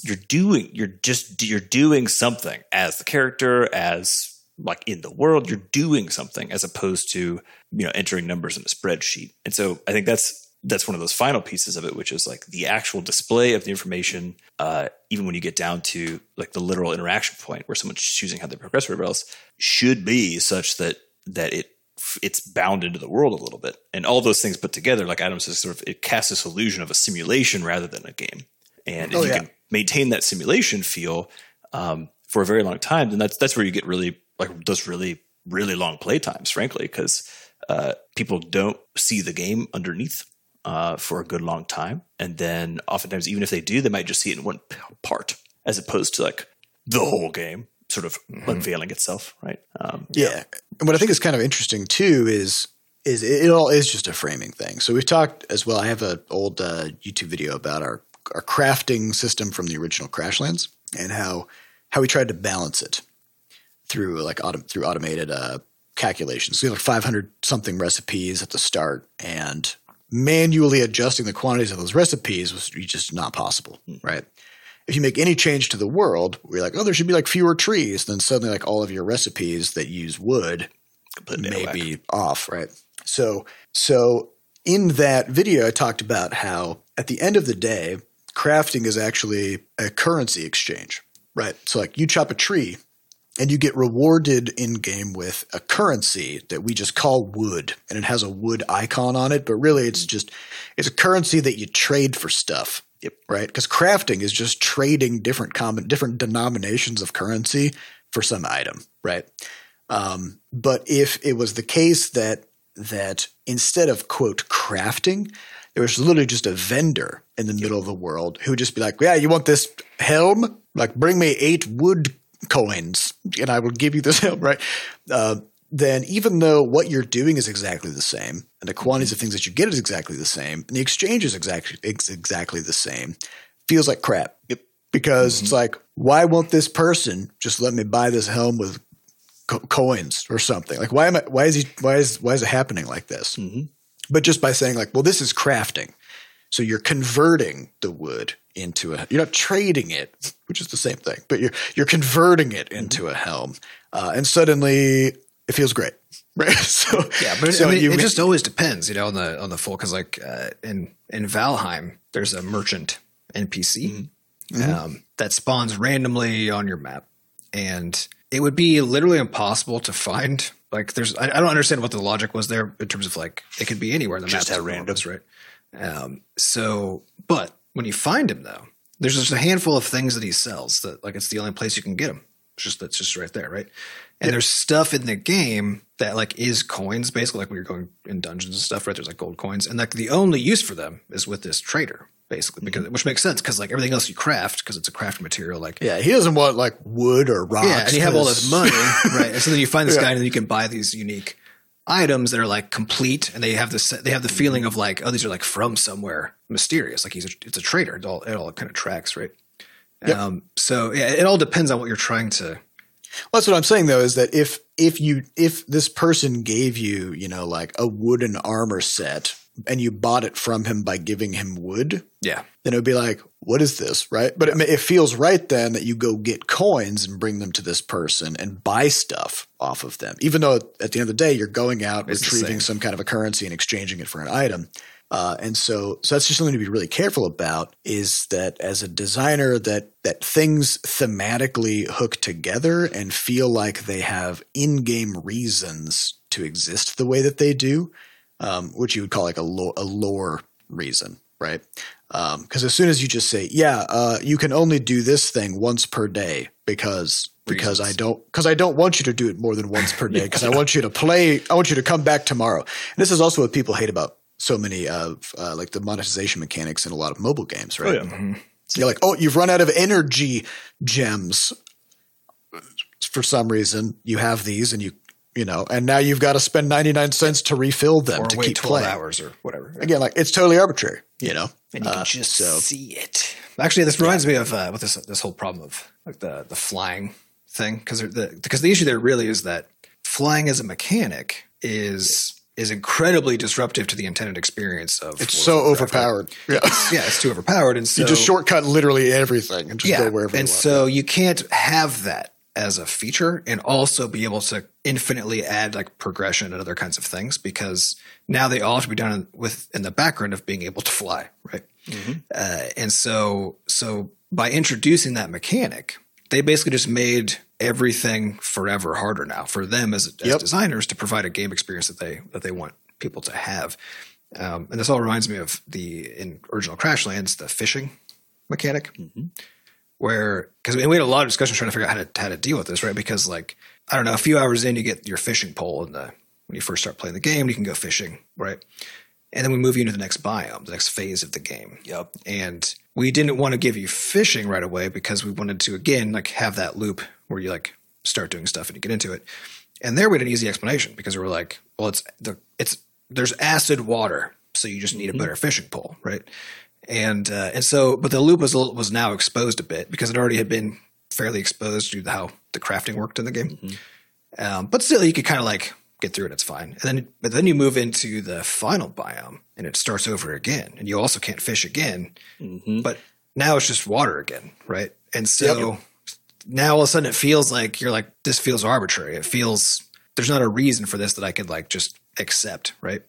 you're doing, you're just you're doing something as the character, as like in the world, you're doing something as opposed to you know entering numbers in a spreadsheet. And so I think that's that's one of those final pieces of it, which is like the actual display of the information. Uh, even when you get down to like the literal interaction point where someone's choosing how they progress or whatever else, should be such that that it it's bound into the world a little bit. And all those things put together, like Adam says, sort of it casts this illusion of a simulation rather than a game. And if Oh, you yeah. can maintain that simulation feel um, for a very long time, then that's that's where you get really like those really really long play times, frankly, because uh, people don't see the game underneath uh, for a good long time, and then oftentimes even if they do, they might just see it in one part as opposed to like the whole game sort of unveiling itself, right? Um, Yeah. And what I think is kind of interesting too is is it, it all is just a framing thing. So we've talked as well. I have an old uh, YouTube video about our our crafting system from the original Crashlands and how how we tried to balance it through like autom- through automated uh, calculations. So we had like 500 something recipes at the start and manually adjusting the quantities of those recipes was just not possible, right? if you make any change to the world, we're like, oh, there should be like fewer trees. Then suddenly, like all of your recipes that use wood completely may be off, right? So, so in that video, I talked about how at the end of the day, crafting is actually a currency exchange, right? So, like you chop a tree and you get rewarded in game with a currency that we just call wood. And it has a wood icon on it but really it's just it's a currency that you trade for stuff. Yep. right? Because crafting is just trading different common different denominations of currency for some item. Right? Um, but if it was the case that that instead of quote crafting there was literally just a vendor in the middle of the world who would just be like yeah you want this helm? Like bring me eight wood coins and I will give you this helm, right? Uh, then even though what you're doing is exactly the same and the quantities of things that you get is exactly the same and the exchange is exactly ex- exactly the same, feels like crap. Yep. Because it's like, why won't this person just let me buy this helm with co- coins or something? Like, why am I? Why is he? Why is why is it happening like this? Mhm. But just by saying like, well, this is crafting. So you're converting the wood into a. You're not trading it, which is the same thing, but you're you're converting it into a helm, uh, and suddenly it feels great, right? So Yeah, but so I mean, you it ma- just always depends, you know, on the on the full. Because like uh, in in Valheim, there's a merchant NPC Mm-hmm. um, that spawns randomly on your map, and it would be literally impossible to find. Like, there's I, I don't understand what the logic was there in terms of like it could be anywhere in the Just map. how random. right? Um, so, but when you find him though, there's just a handful of things that he sells that like it's the only place you can get him. It's just that's just right there, right? And there's stuff in the game that like is coins, basically like when you're going in dungeons and stuff, right? There's like gold coins, and like the only use for them is with this trader, basically, because which makes sense because like everything else you craft because it's a craft material, like Yeah, he doesn't want like wood or rocks. yeah, and you have all this money, right? And so then you find this Yeah. guy, and then you can buy these unique items that are like complete, and they have this. They have the feeling of like, oh, these are like from somewhere mysterious. Like he's a, it's a trader. It all it all kind of tracks, right? Yep. Um, so yeah, it all depends on what you're trying to. Well, that's what I'm saying though, is that if if you if this person gave you, you know, like a wooden armor set and you bought it from him by giving him wood, Yeah, then it would be like, what is this, right? But it, it feels right then that you go get coins and bring them to this person and buy stuff off of them, even though at the end of the day you're going out It's retrieving some kind of a currency and exchanging it for an item. Uh, and so, so that's just something to be really careful about. Is that as a designer, that that things thematically hook together and feel like they have in-game reasons to exist the way that they do, um, which you would call like a, lo- a lore reason, right? Because as soon as you just say, "Yeah, uh, you can only do this thing once per day," because because I don't because I don't want you to do it more than once per day because I want you to play. I want you to come back tomorrow. And this is also what people hate about so many of uh, like the monetization mechanics in a lot of mobile games, right? Oh, yeah. You're like, oh, you've run out of energy gems for some reason. You have these, and you you know, and now you've got to spend ninety nine cents to refill them or to wait keep twelve playing. hours or whatever. Again, like it's totally arbitrary, you know. and you Uh, can just so see it. Actually, this reminds me of uh, with this this whole problem of like the the flying thing because the because the issue there really is that flying as a mechanic is is incredibly disruptive to the intended experience of it's World so of overpowered. Yeah, Yeah, it's too overpowered, and so you just shortcut literally everything and just yeah, go wherever. and you want. so you can't have that as a feature and also be able to infinitely add like progression and other kinds of things because now they all have to be done with in the background of being able to fly, right? Uh, and so so by introducing that mechanic, they basically just made everything forever harder now for them as, as Yep. designers to provide a game experience that they that they want people to have. Um, and this all reminds me of the in original Crashlands, the fishing mechanic where because we had a lot of discussion trying to figure out how to how to deal with this, right? Because like I don't know, a few hours in, you get your fishing pole in the when you first start playing the game, you can go fishing, right? And then we move you into the next biome, the next phase of the game. Yep. And we didn't want to give you fishing right away because we wanted to again like have that loop where you like start doing stuff and you get into it. And there we had an easy explanation because we were like, well, it's the it's there's acid water, so you just need a mm-hmm. better fishing pole, right? And uh, and so, but the loop was a little- was now exposed a bit because it already had been fairly exposed to how the crafting worked in the game. Um, but still, you could kind of like get through it. It's fine. And then, but then you move into the final biome, and it starts over again, and you also can't fish again. But now it's just water again, right? And so now all of a sudden it feels like you're like this feels arbitrary. It feels there's not a reason for this that I could like just accept, right?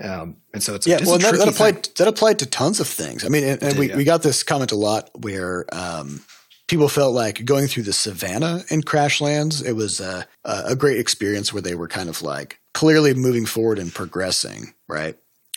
Um, and so it's yeah, it's well, a that, that applied thing. that applied to tons of things. I mean, and, and did, we, yeah. we got this comment a lot where um, people felt like going through the savannah in Crashlands. It was a, a great experience where they were kind of like clearly moving forward and progressing, right?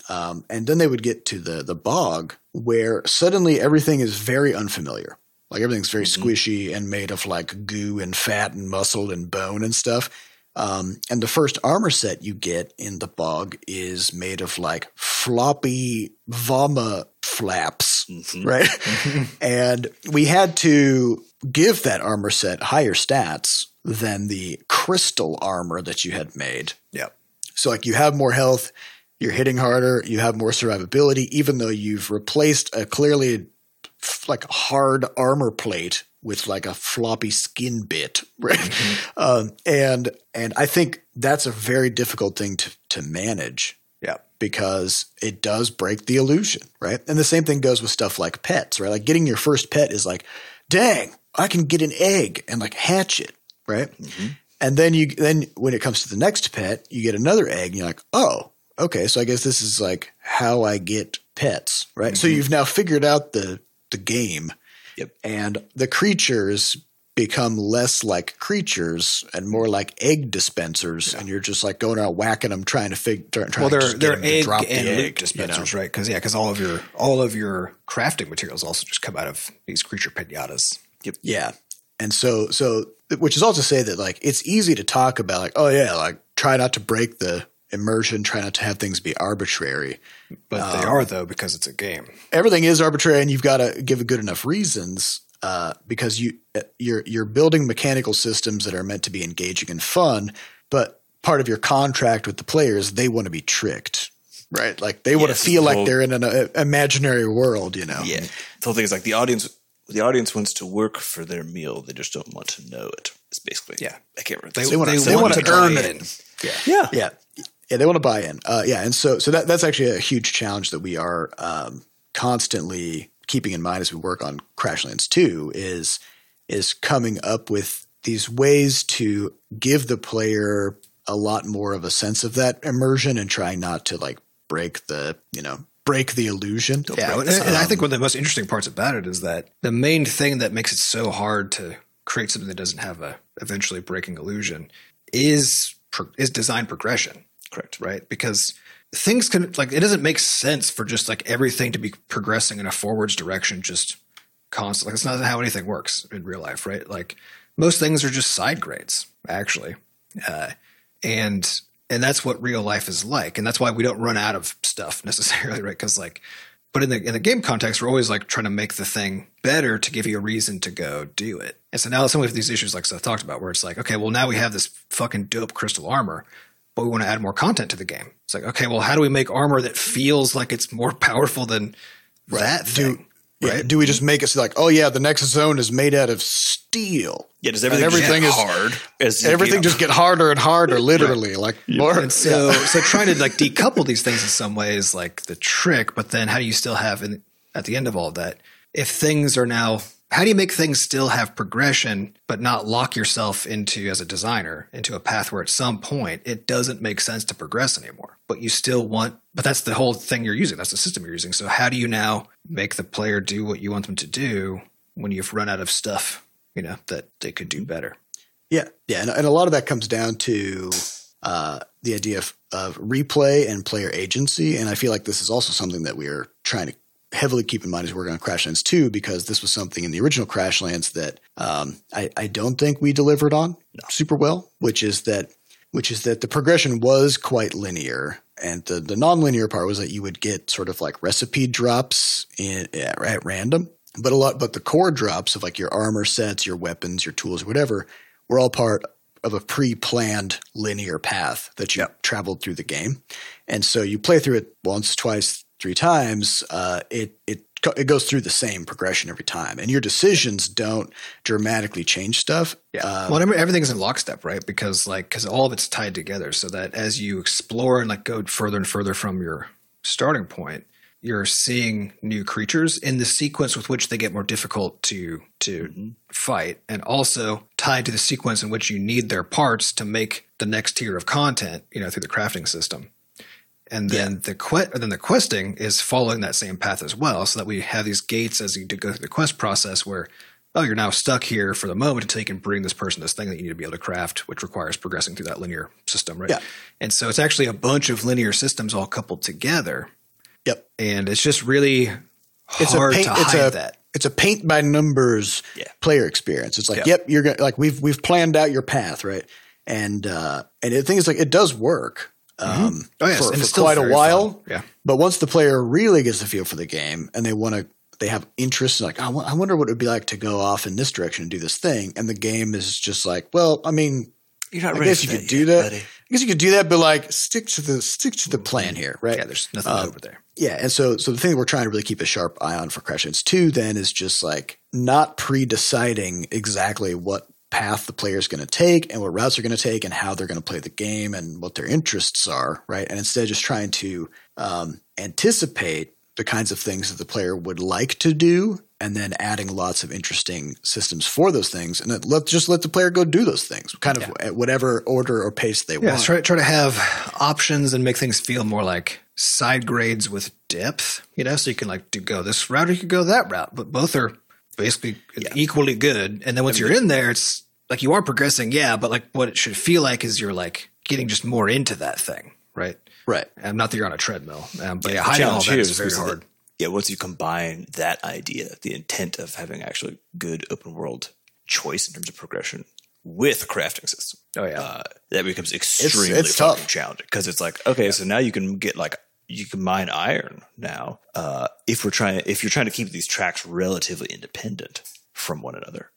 Um, and then they would get to the the bog where suddenly everything is very unfamiliar. Like everything's very squishy and made of like goo and fat and muscle and bone and stuff. Um, and the first armor set you get in the bog is made of like floppy Vomma flaps, right? and we had to give that armor set higher stats than the crystal armor that you had made. Yeah. So like you have more health, you're hitting harder, you have more survivability, even though you've replaced a clearly like hard armor plate with like a floppy skin bit, right? Mm-hmm. Um, and and I think that's a very difficult thing to to manage Yeah. because it does break the illusion, right? And the same thing goes with stuff like pets, right? Like getting your first pet is like, dang, I can get an egg and like hatch it, right? Mm-hmm. And then you then when it comes to the next pet, you get another egg and you're like, oh, okay, so I guess this is like how I get pets, right? So mm-hmm. you've now figured out the the game. Yep. And the creatures become less like creatures and more like egg dispensers, and you're just like going around whacking them, trying to figure. Trying well, they're to they're egg drop the and egg, you dispensers, know? right? Because yeah, because all of your all of your crafting materials also just come out of these creature pinatas. Yep. Yeah. And so, so, which is also to say that like it's easy to talk about like, oh yeah, like try not to break the immersion, try not to have things be arbitrary. But Um, they are though because it's a game. Everything is arbitrary, and you've got to give it good enough reasons uh, because you you're you're building mechanical systems that are meant to be engaging and fun, but part of your contract with the players, they want to be tricked. Right, like they want Yes, to feel the like whole- they're in an uh, imaginary world, you know. Yeah. The whole thing is like the audience the audience wants to work for their meal. They just don't want to know it. It's basically Yeah. I can't remember. They, the- they, wanna- want they wanna to earn buy it. in. Yeah. yeah. yeah yeah they want to buy in. Uh, yeah and so so that that's actually a huge challenge that we are um, constantly keeping in mind as we work on crashlands 2 is is coming up with these ways to give the player a lot more of a sense of that immersion and trying not to like break the you know break the illusion. Yeah, and, and I think one of the most interesting parts about it is that the main thing that makes it so hard to create something that doesn't have a eventually breaking illusion is is design progression, Correct. right? Because things can like it doesn't make sense for just like everything to be progressing in a forwards direction just constantly. Like, it's not how anything works in real life, right? Like most things are just side grades, actually, uh, and and that's what real life is like, and that's why we don't run out of stuff necessarily, right? Because like, but in the in the game context, we're always like trying to make the thing better to give you a reason to go do it. And so now some of these issues, like Seth talked about, where it's like, okay, well now we have this fucking dope crystal armor, but we want to add more content to the game. It's like, okay, well how do we make armor that feels like it's more powerful than that thing? Yeah, right? do we just make it so like oh yeah the next zone is made out of steel Yeah, does everything, everything just is hard? As everything just get harder and harder literally like more And so, so trying to like decouple these things in some way is like the trick. But then, how do you still have, in, at the end of all of that, if things are now, how do you make things still have progression, but not lock yourself into as a designer into a path where at some point it doesn't make sense to progress anymore, but you still want. But that's the whole thing you're using. That's the system you're using. So how do you now make the player do what you want them to do when you've run out of stuff, you know, that they could do better? Yeah, yeah, and, and a lot of that comes down to uh, the idea of, of replay and player agency, and I feel like this is also something that we are trying to heavily keep in mind as we work on Crashlands 2, because this was something in the original Crashlands that um, I, I don't think we delivered on super well, which is that which is that the progression was quite linear. And the, the non-linear part was that you would get sort of like recipe drops in, at, at random, but a lot, but the core drops of like your armor sets, your weapons, your tools, whatever, were all part of a pre-planned linear path that you traveled through the game. And so you play through it once, twice, three times. Uh, it it it goes through the same progression every time, and your decisions don't dramatically change stuff. Uh, well, everything's in lockstep, right? Because like, because all of it's tied together, so that as you explore and like go further and further from your starting point, you're seeing new creatures in the sequence with which they get more difficult to to fight, and also tied to the sequence in which you need their parts to make the next tier of content, you know, through the crafting system. And then the que- then the questing is following that same path as well, so that we have these gates as you do go through the quest process where oh, you're now stuck here for the moment until you can bring this person this thing that you need to be able to craft, which requires progressing through that linear system, right? Yeah. And so it's actually a bunch of linear systems all coupled together, yep. and it's just really It's hard paint, to it's hide a that. it's a paint by numbers Yeah. player experience. It's like, Yeah. yep, you're gonna like we've we've planned out your path, right? And uh, and the thing is, like, it does work. Um, Oh, yes, for, and for it's still quite a while. fun. Yeah. But once the player really gets the feel for the game and they want to, they have interest, like, I I wonder what it would be like to go off in this direction and do this thing. And the game is just like, well, I mean, You're not I ready guess you that could do yet, that. buddy. I guess you could do that, but like, stick to the stick to the plan here, right? Yeah, there's nothing Um, over there. Yeah, and so so the thing that we're trying to really keep a sharp eye on for Crashlands 2 then is just like not pre-deciding exactly what path the player's going to take and what routes they're going to take and how they're going to play the game and what their interests are, right? And instead just trying to um, anticipate the kinds of things that the player would like to do and then adding lots of interesting systems for those things and then let just let the player go do those things kind of at whatever order or pace they Yeah, want. try try to have options and make things feel more like side grades with depth, you know, so you can like do go this route or you could go that route, but both are basically equally good. And then once you're in there, it's like you are progressing, yeah, but like what it should feel like is you're like getting just more into that thing, right? Right. And not that you're on a treadmill, um, but yeah, hiding all that is very hard. yeah, once you combine that idea, the intent of having actually good open world choice in terms of progression with crafting system, Oh yeah, uh, that becomes extremely it's fucking tough. challenging because it's like okay, so now you can get like you can mine iron now. Uh, if we're trying, if you're trying to keep these tracks relatively independent from one another,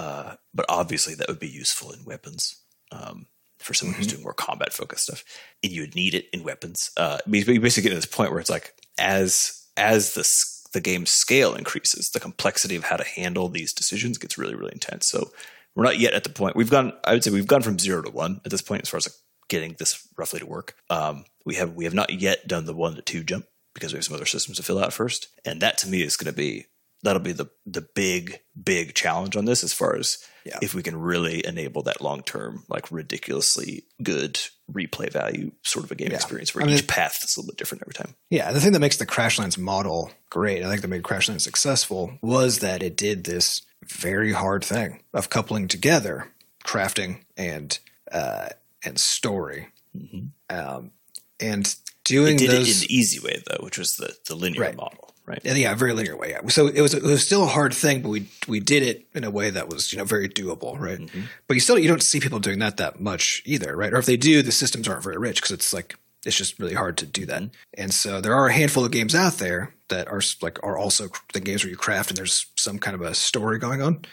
uh, but obviously that would be useful in weapons. Um, for someone who's doing more combat focused stuff, and you would need it in weapons. Uh, you basically get to this point where it's like as as the the game's scale increases, the complexity of how to handle these decisions gets really really intense. So we're not yet at the point we've gone. I would say we've gone from zero to one at this point as far as like getting this roughly to work. Um, we have we have not yet done the one to two jump because we have some other systems to fill out first, and that to me is going to be that'll be the the big big challenge on this as far as Yeah. if we can really enable that long term like ridiculously good replay value sort of a game Yeah. experience where I mean- each path is a little bit different every time. yeah. The thing that makes the Crashlands model great, I think that made Crashlands successful, was that it did this very hard thing of coupling together crafting and uh, and story, um, and doing It did those. it in the easy way though, which was the the linear Right. model, right? Yeah, yeah, very linear way. Yeah. So it was it was still a hard thing, but we we did it in a way that was you know very doable, right? Mm-hmm. But you still you don't see people doing that that much either, right? Or if they do, the systems aren't very rich because it's like it's just really hard to do that. And so there are a handful of games out there that are like are also the games where you craft and there's some kind of a story going on,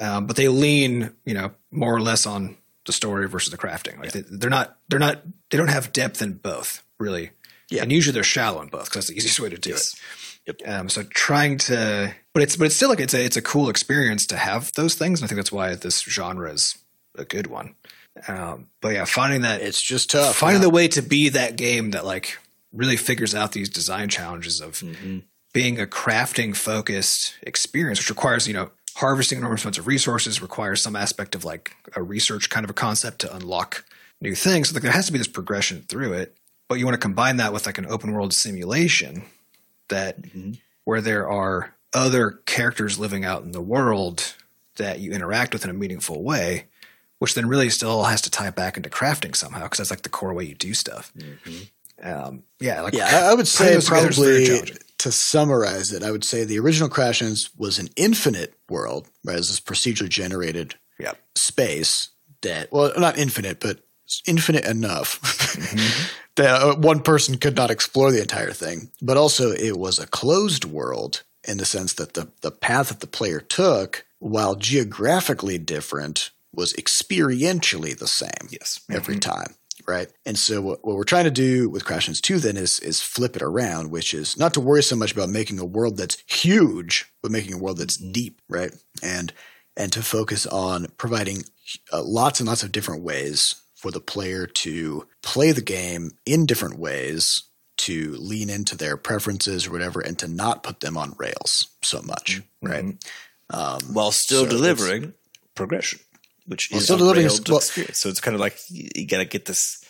um, but they lean you know more or less on the story versus the crafting. Like they, they're not they're not they don't have depth in both really. Yeah. and usually they're shallow in both because that's the easiest way to do Yes. it. Um, so trying to, but it's but it's still like it's a it's a cool experience to have those things, and I think that's why this genre is a good one. Um, but yeah, finding that It's just tough. finding yeah. the way to be that game that like really figures out these design challenges of being a crafting focused experience, which requires you know harvesting enormous amounts of resources, requires some aspect of like a research kind of a concept to unlock new things. So like there has to be this progression through it, but you want to combine that with like an open world simulation that where there are other characters living out in the world that you interact with in a meaningful way, which then really still has to tie back into crafting somehow because that's like the core way you do stuff. Um, yeah, like Yeah, I, would say those together is very probably to summarize it, I would say the original Crashlands was an infinite world, right? As this procedurally generated Yeah. space that, well, not infinite, but infinite enough Mm-hmm. that uh, one person could not explore the entire thing. But also, it was a closed world in the sense that the, the path that the player took, while geographically different, was experientially the same Yes. every time, right? And so what, what we're trying to do with Crashlands 2 then is is flip it around, which is not to worry so much about making a world that's huge, but making a world that's deep, right? And and to focus on providing uh, lots and lots of different ways for the player to play the game in different ways to lean into their preferences or whatever and to not put them on rails so much, right? While still So delivering progression, which is still delivering- well- experience. So it's kind of like you, you got to get this.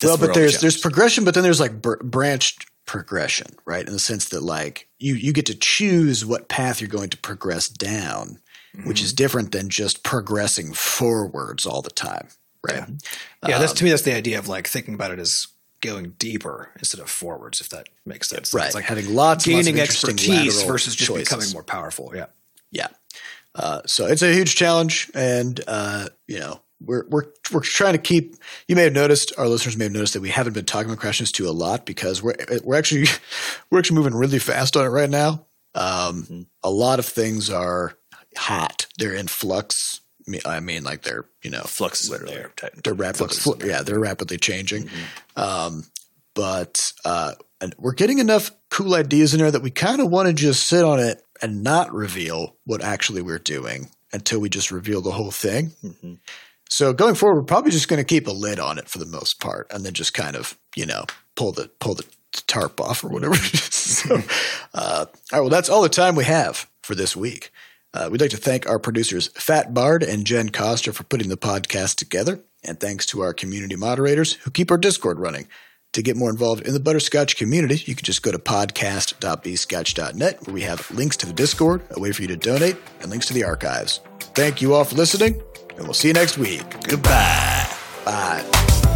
this well, but there's challenge. there's progression, but then there's like br- branched progression, right? In the sense that like you you get to choose what path you're going to progress down, which Mm-hmm. is different than just progressing forwards all the time, right? Yeah, that's to me that's the idea of like thinking about it as going deeper instead of forwards, if that makes sense. Right, It's like having lots and lots of gaining expertise versus just choices. becoming more powerful. Yeah. Yeah. Uh, so it's a huge challenge, and uh, you know we're we're we're trying to keep. You may have noticed, our listeners may have noticed that we haven't been talking about Crashlands 2 a lot because we're we're actually we're actually moving really fast on it right now. Um, A lot of things are hot; they're in flux. I mean- like they're you know flux is there. they're rapidly Flux is yeah they're rapidly changing. Um, but uh, and we're getting enough cool ideas in there that we kind of want to just sit on it and not reveal what actually we're doing until we just reveal the whole thing. So going forward we're probably just going to keep a lid on it for the most part and then just kind of you know pull the pull the tarp off or whatever so uh, all right well that's all the time we have for this week uh, we'd like to thank our producers, Fat Bard and Jen Costa, for putting the podcast together. And thanks to our community moderators who keep our Discord running To get more involved in the butterscotch community, you can just go to podcast.bscotch.net where we have links to the Discord, a way for you to donate, and links to the archives. Thank you all for listening, and we'll see you next week. Goodbye. Bye.